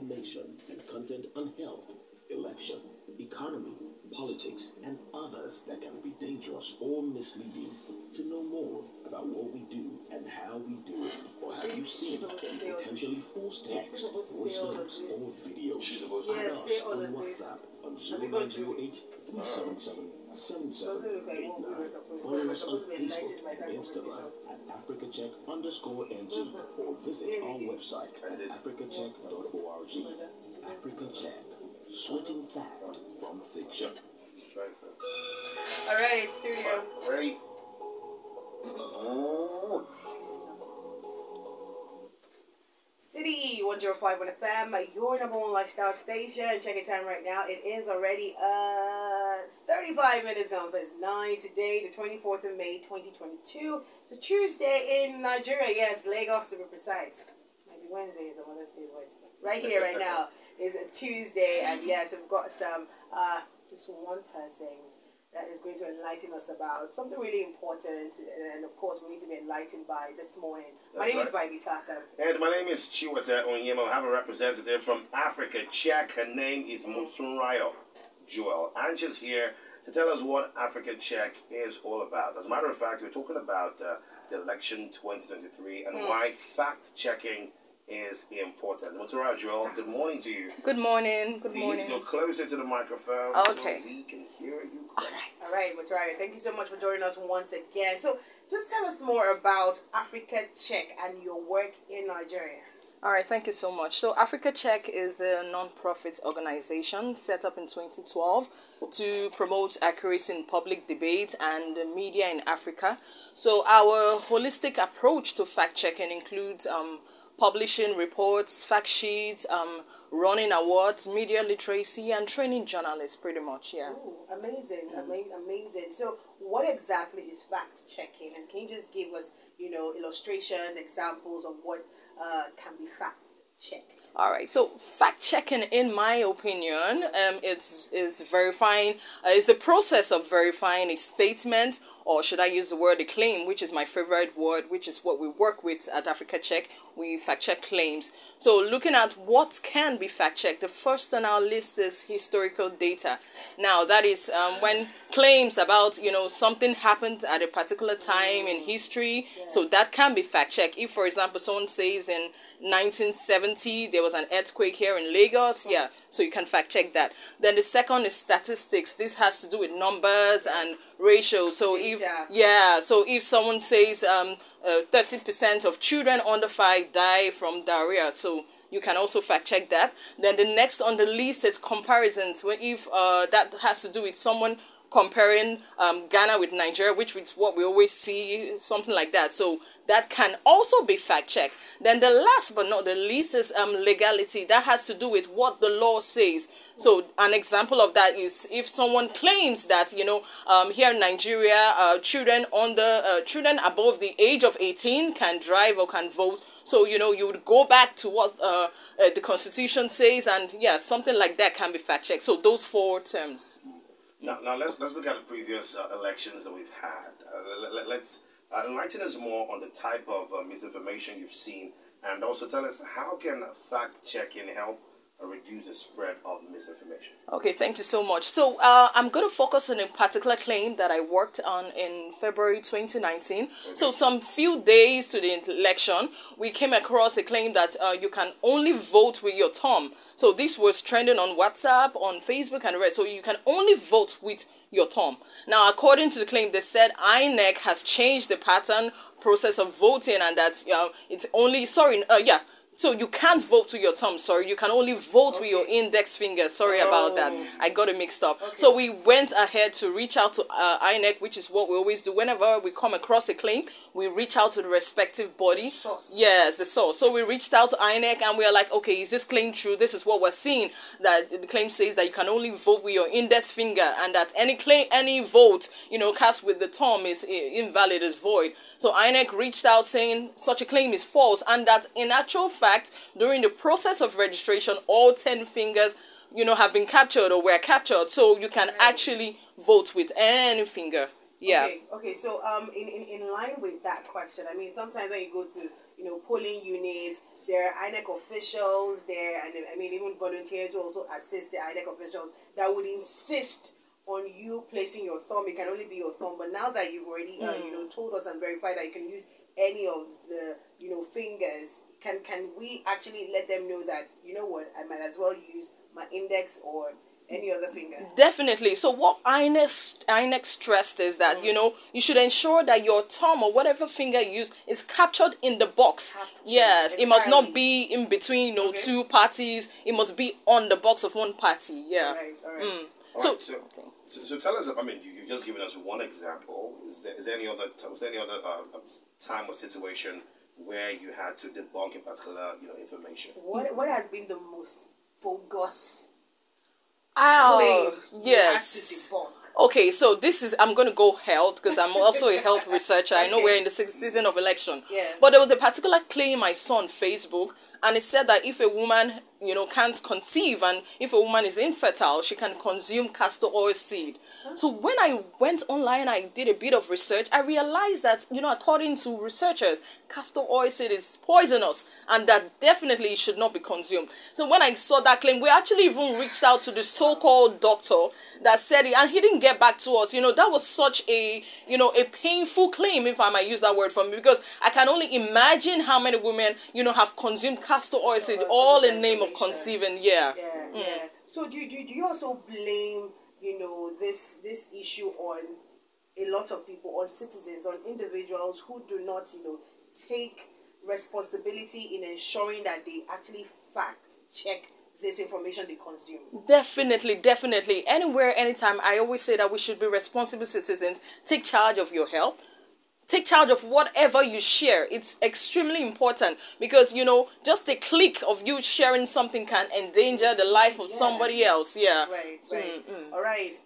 information and content on health, election, economy, politics, and others that can be dangerous or misleading. To know more about what we do and how we do it, or have you seen potentially false text, voice notes, or videos? Add us on WhatsApp on 0908 377 7789. Follow us on Facebook and Instagram AfricaCheck underscore NG or visit our website at africacheck.org. Africa Check, switching fact from fiction. All right, studio. Ready? City 105 FM, your number one lifestyle station. Check your time right now. It is already uh 35 minutes gone past 9 today, the 24th of May 2022. It's a Tuesday in Nigeria. Yes, Lagos to be precise. Maybe Wednesday is I want to see what. Right here, right now, is a Tuesday, and yes, we've got some, uh, just one person that is going to enlighten us about something really important, and of course, we need to be enlightened by this morning. My That's name is right. Baby Sasa. And my name is Chiwata Onyema. I have a representative from Africa. Check. Her name is Motunrayo Joel. And she's here to tell us what Africa Check is all about. As a matter of fact, we're talking about uh, the election 2023 and why fact checking is important. Motunrayo Joel, good morning to you. Good morning. Good You need to go closer to the microphone Okay. so we can hear you. All right. All right, Matraria, thank you so much for joining us once again. So, just tell us more about Africa Check and your work in Nigeria. All right. Thank you so much. So, Africa Check is a non-profit organization set up in 2012 to promote accuracy in public debate and media in Africa. So, our holistic approach to fact checking includes um, publishing reports, fact sheets, um, running awards, media literacy, and training journalists. Pretty much, yeah. Ooh, amazing, amazing, amazing. So, what exactly is fact checking? And can you just give us, you know, illustrations, examples of what uh, can be fact checked? All right. So fact checking, in my opinion, um, it's is verifying. Uh, is the process of verifying a statement, or should I use the word a claim, which is my favorite word, which is what we work with at Africa Check. We fact check claims. So looking at what can be fact checked, the first on our list is historical data. Now that is um, when claims about you know something happened at a particular time in history. So that can be fact checked. If, for example, someone says in 1970 there was an earthquake here in Lagos, yeah, so you can fact check that. Then the second is statistics. This has to do with numbers and ratios. So if yeah, so if someone says um thirty percent of children under five die from diarrhea, so you can also fact check that. Then the next on the list is comparisons. When if uh that has to do with someone comparing um, Ghana with Nigeria, which is what we always see, something like that. So that can also be fact checked. Then the last but not the least is um, legality. That has to do with what the law says. So an example of that is if someone claims that you know um, here in Nigeria, uh, children under uh, children above the age of eighteen can drive or can vote. So you know you would go back to what uh, uh, the constitution says, and yeah, something like that can be fact checked. So those four terms. Now, now let's let's look at the previous uh, elections that we've had. Uh, let, us uh, enlighten us more on the type of uh, misinformation you've seen, and also tell us how can fact checking help reduce the spread of misinformation. Okay, thank you so much. So uh, I'm going to focus on a particular claim that I worked on in February 2019. So some few days to the election, we came across a claim that uh, you can only vote with your thumb. So this was trending on WhatsApp, on Facebook, and rest. So you can only vote with your thumb. Now, according to the claim, they said INEC has changed the pattern process of voting, and that uh, it's only sorry, uh, yeah. So you can't vote with your thumb. Sorry, you can only vote with your index finger. Sorry about that. I got it mixed up. So we went ahead to reach out to uh, INEC, which is what we always do whenever we come across a claim. We reach out to the respective body. Source. Yes, the source. So we reached out to INEC and we are like, okay, is this claim true? This is what we're seeing. That the claim says that you can only vote with your index finger, and that any claim, any vote, you know, cast with the thumb is invalid, is void. So INEC reached out saying such a claim is false, and that in actual fact, during the process of registration, all ten fingers, you know, have been captured or were captured. So you can actually vote with any finger. Yeah. Okay, okay. So, um, in, in, in line with that question, I mean, sometimes when you go to, you know, polling units, there are INEC officials there, and I mean even volunteers who also assist the INEC officials that would insist on you placing your thumb. It can only be your thumb. But now that you've already uh, you know told us and verified that you can use any of the you know fingers, can can we actually let them know that you know what I might as well use my index or any other finger? Definitely. So what INEC, INEC stressed is that, Mm. you know, you should ensure that your thumb or whatever finger you use is captured in the box. Captured yes, it must not be in between, you know, Okay. two parties. It must be on the box of one party. Yeah. All right, all right. Mm. All So, right, so, so, so tell us. I mean, you, you've just given us one example. Is there, is there any other was there any other uh, time or situation where you had to debunk a particular you know information? What what has been the most bogus oh, claim yes. Okay, so this is I'm gonna go health because I'm also a health researcher. I know Okay. we're in the sixth season of election. Yeah. But there was a particular claim I saw on Facebook, and it said that if a woman, you know, can't conceive and if a woman is infertile, she can consume castor oil seed. So when I went online, I did a bit of research. I realized that you know, according to researchers, castor oil seed is poisonous, and that definitely should not be consumed. So when I saw that claim, we actually even reached out to the so-called doctor that said it, and he didn't get back to us. You know, that was such a you know a painful claim, if I might use that word for me, because I can only imagine how many women you know have consumed castor oil seed, all in name of information. conceiving. Yeah. Yeah, yeah. Mm. So do, do, do you also blame, you know, this this issue on a lot of people, on citizens, on individuals who do not, you know, take responsibility in ensuring that they actually fact check this information they consume? Definitely, definitely. Anywhere, anytime. I always say that we should be responsible citizens. Take charge of your health. Take charge of whatever you share. It's extremely important because you know, just a click of you sharing something can endanger the life of Yeah. somebody else. Yeah. Right, right. Mm, All right.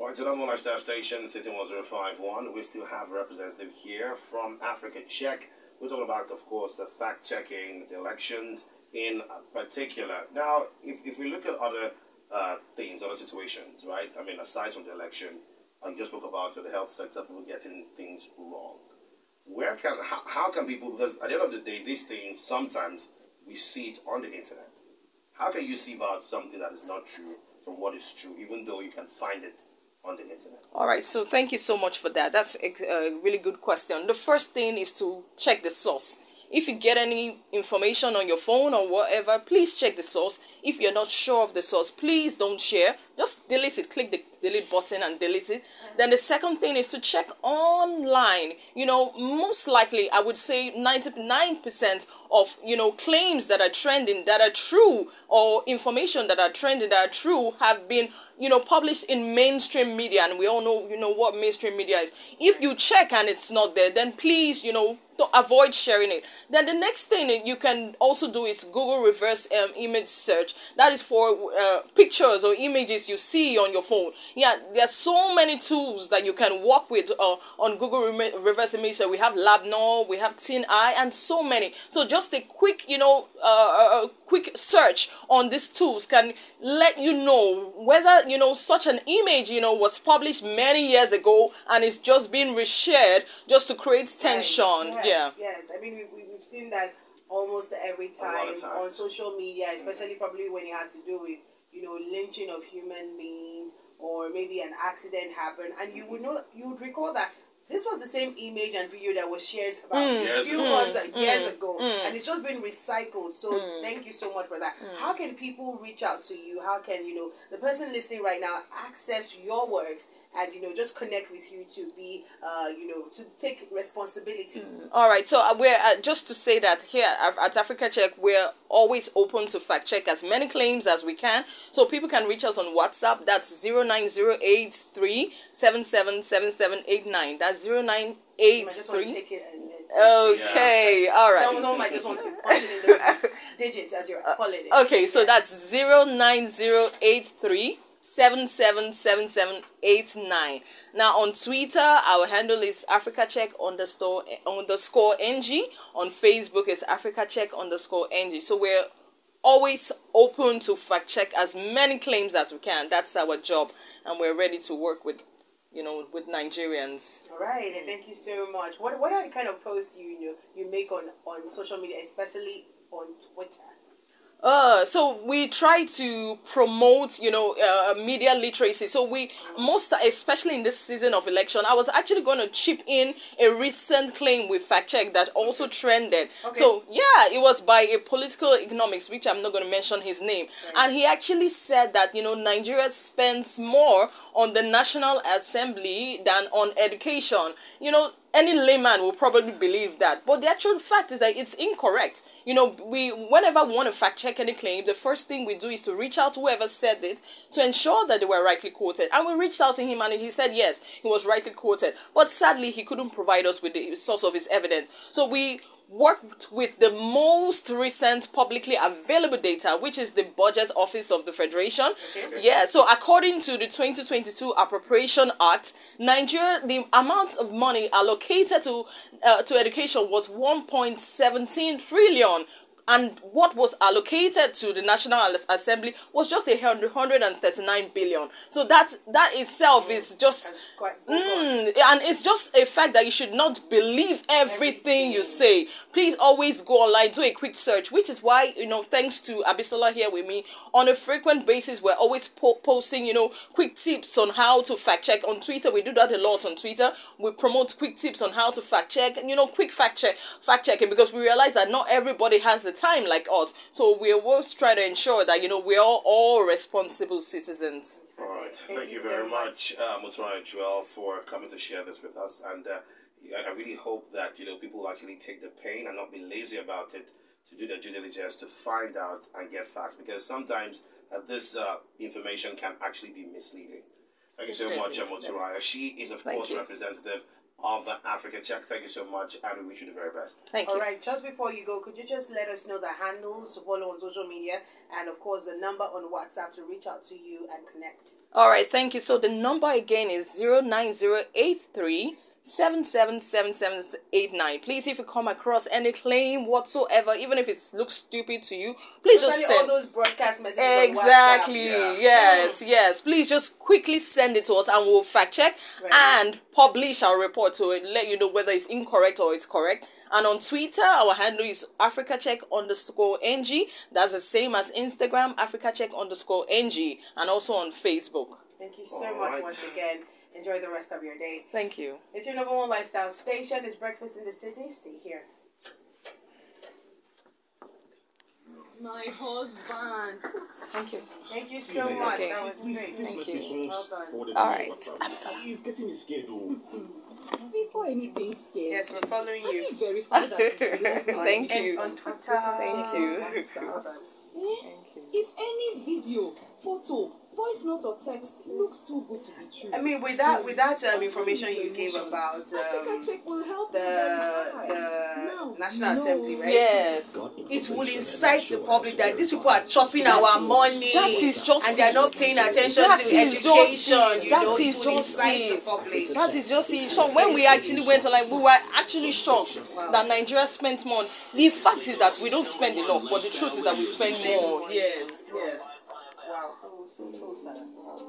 All right, so number one lifestyle station, City 1051. We still have a representative here from Africa Check. We're talking about, of course, the fact checking the elections in particular. Now, if, if we look at other uh, things, other situations, right? I mean, aside from the election, uh, you spoke about the health sector, people getting things wrong. Where can, how, how can people, because at the end of the day, these things, sometimes we see it on the internet. How can you sieve out something that is not true from what is true, even though you can find it on the internet? All right, so thank you so much for that. That's a, a really good question. The first thing is to check the source. If you get any information on your phone or whatever, please check the source. If you're not sure of the source, please don't share. Just delete it. Click the delete button and delete it. Then the second thing is to check online. You know, most likely, I would say 99% of, you know, claims that are trending that are true or information that are trending that are true have been you know published in mainstream media and we all know you know what mainstream media is if you check and it's not there then please you know don't avoid sharing it. Then the next thing that you can also do is google reverse um, image search. That is for uh, pictures or images you see on your phone. Yeah there are so many tools that you can work with uh, on google Remi- reverse image. Search we have labnor we have TinEye and so many. So just a quick you know uh, a quick search on these tools can let you know whether you know such an image you know was published many years ago and it's just being reshared just to create tension Right. yeah Yes, yes. I mean, we, we, we've seen that almost every time on social media, especially probably when it has to do with, you know, lynching of human beings or maybe an accident happened. And you would know, you would recall that this was the same image and video that was shared about a few ago. months, uh, years ago. And it's just been recycled. So thank you so much for that. How can people reach out to you? How can, you know, the person listening right now access your works and, you know, just connect with you to be, uh, you know, to take responsibility? All right, so uh, we're uh, just to say that here at at Africa Check, we're always open to fact check as many claims as we can. So people can reach us on WhatsApp. That's zero nine zero eight three seven seven seven seven eight nine. That's zero nine eight I just want to three. take it and then Okay, all Some right. of them might just want to be punching in those digits as you're uh, calling it. Okay, so that's zero nine zero eight three seven seven seven seven eight nine. Now on Twitter, our handle is Africa Check underscore underscore ng. On Facebook, it's Africa Check underscore ng. So we're always open to fact check as many claims as we can. That's our job, and we're ready to work with, you know, with Nigerians. All right, and thank you so much. What what are the kind of posts you, you you make on on social media, especially on Twitter? Uh, so we try to promote, you know, uh, media literacy. So we most, especially in this season of election, I was actually going to chip in a recent claim with fact check that also trended. Okay. So yeah, it was by a political economics, which I'm not going to mention his name, and he actually said that you know Nigeria spends more on the National Assembly than on education. You know, any layman will probably believe that. But the actual fact is that it's incorrect. You know we whenever we want to fact check any claim the first thing we do is to reach out to whoever said it to ensure that they were rightly quoted. And we reached out to him and he said yes he was rightly quoted. But sadly he couldn't provide us with the source of his evidence. So we worked with the most recent publicly available data, which is the Budget Office of the Federation. Yeah, so according to the 2022 Appropriation Act, Nigeria, the amount of money allocated to uh, to education was 1.17 trillion. And what was allocated to the National Assembly was just a hundred and thirty nine billion. So that that itself is just Mm, and it's just a fact that you should not believe everything you say. Please always go online, do a quick search, which is why, you know, thanks to Abisola here with me, on a frequent basis, we're always po- posting, you know, quick tips on how to fact check on Twitter. We do that a lot on Twitter. We promote quick tips on how to fact check and, you know, quick fact check, fact checking because we realize that not everybody has the time like us. So we always try to ensure that, you know, we're all, all responsible citizens. All right. Thank, Thank you you very so much, uh, Muturai Joel, for coming to share this with us. And uh, I I really hope that you know people will actually take the pain and not be lazy about it to do their due diligence to find out and get facts because sometimes uh, this uh, information can actually be misleading. Thank you so much, Definitely. She is, of Thank course, you. representative of the Africa Check. Thank you so much, and we wish you the very best. Thank you. All right, just before you go, could you just let us know the handles to follow on social media and, of course, the number on WhatsApp to reach out to you and connect? All right, thank you. So the number again is 09083 777789. Please, if you come across any claim whatsoever, even if it looks stupid to you, please just Especially all send. those broadcast messages on Exactly. Yeah. Yes, yes. Please just quickly send it to us and we'll fact check Right. and publish our report to it, let you know whether it's incorrect or it's correct. And on Twitter, our handle is Africa Check underscore NG. That's the same as Instagram, Africa Check underscore NG, and also on Facebook. Thank you so All much right. once again. Enjoy the rest of your day. Thank you. It's your number one lifestyle station. It's Breakfast in the City. Stay here. My husband. Thank you. Thank you so Okay. much. Okay. That was This, great. this Thank you. Well done. forwarded All to me right. on WhatsApp. He's getting me scared. Before anything scares Yes, we're following Let you. me verify that it's real. Thank And you. on Twitter. Thank you. Well done. Eh? If any video, photo, voice not or text it looks too good to be true. I mean, with that, with that um, information you gave about Africa um, Check will help the the Now, National no. Assembly, right? Yes. It will incite the public that these people are chopping our money. That is just and they're not paying attention to is just education. it. You That know, is it will just incite it. the public. That is just it. So when we actually went online, we were actually shocked that Nigeria spent more. The fact is that we don't spend enough, but the truth is that we spend more. Yes, yes. Wow, so so so sad.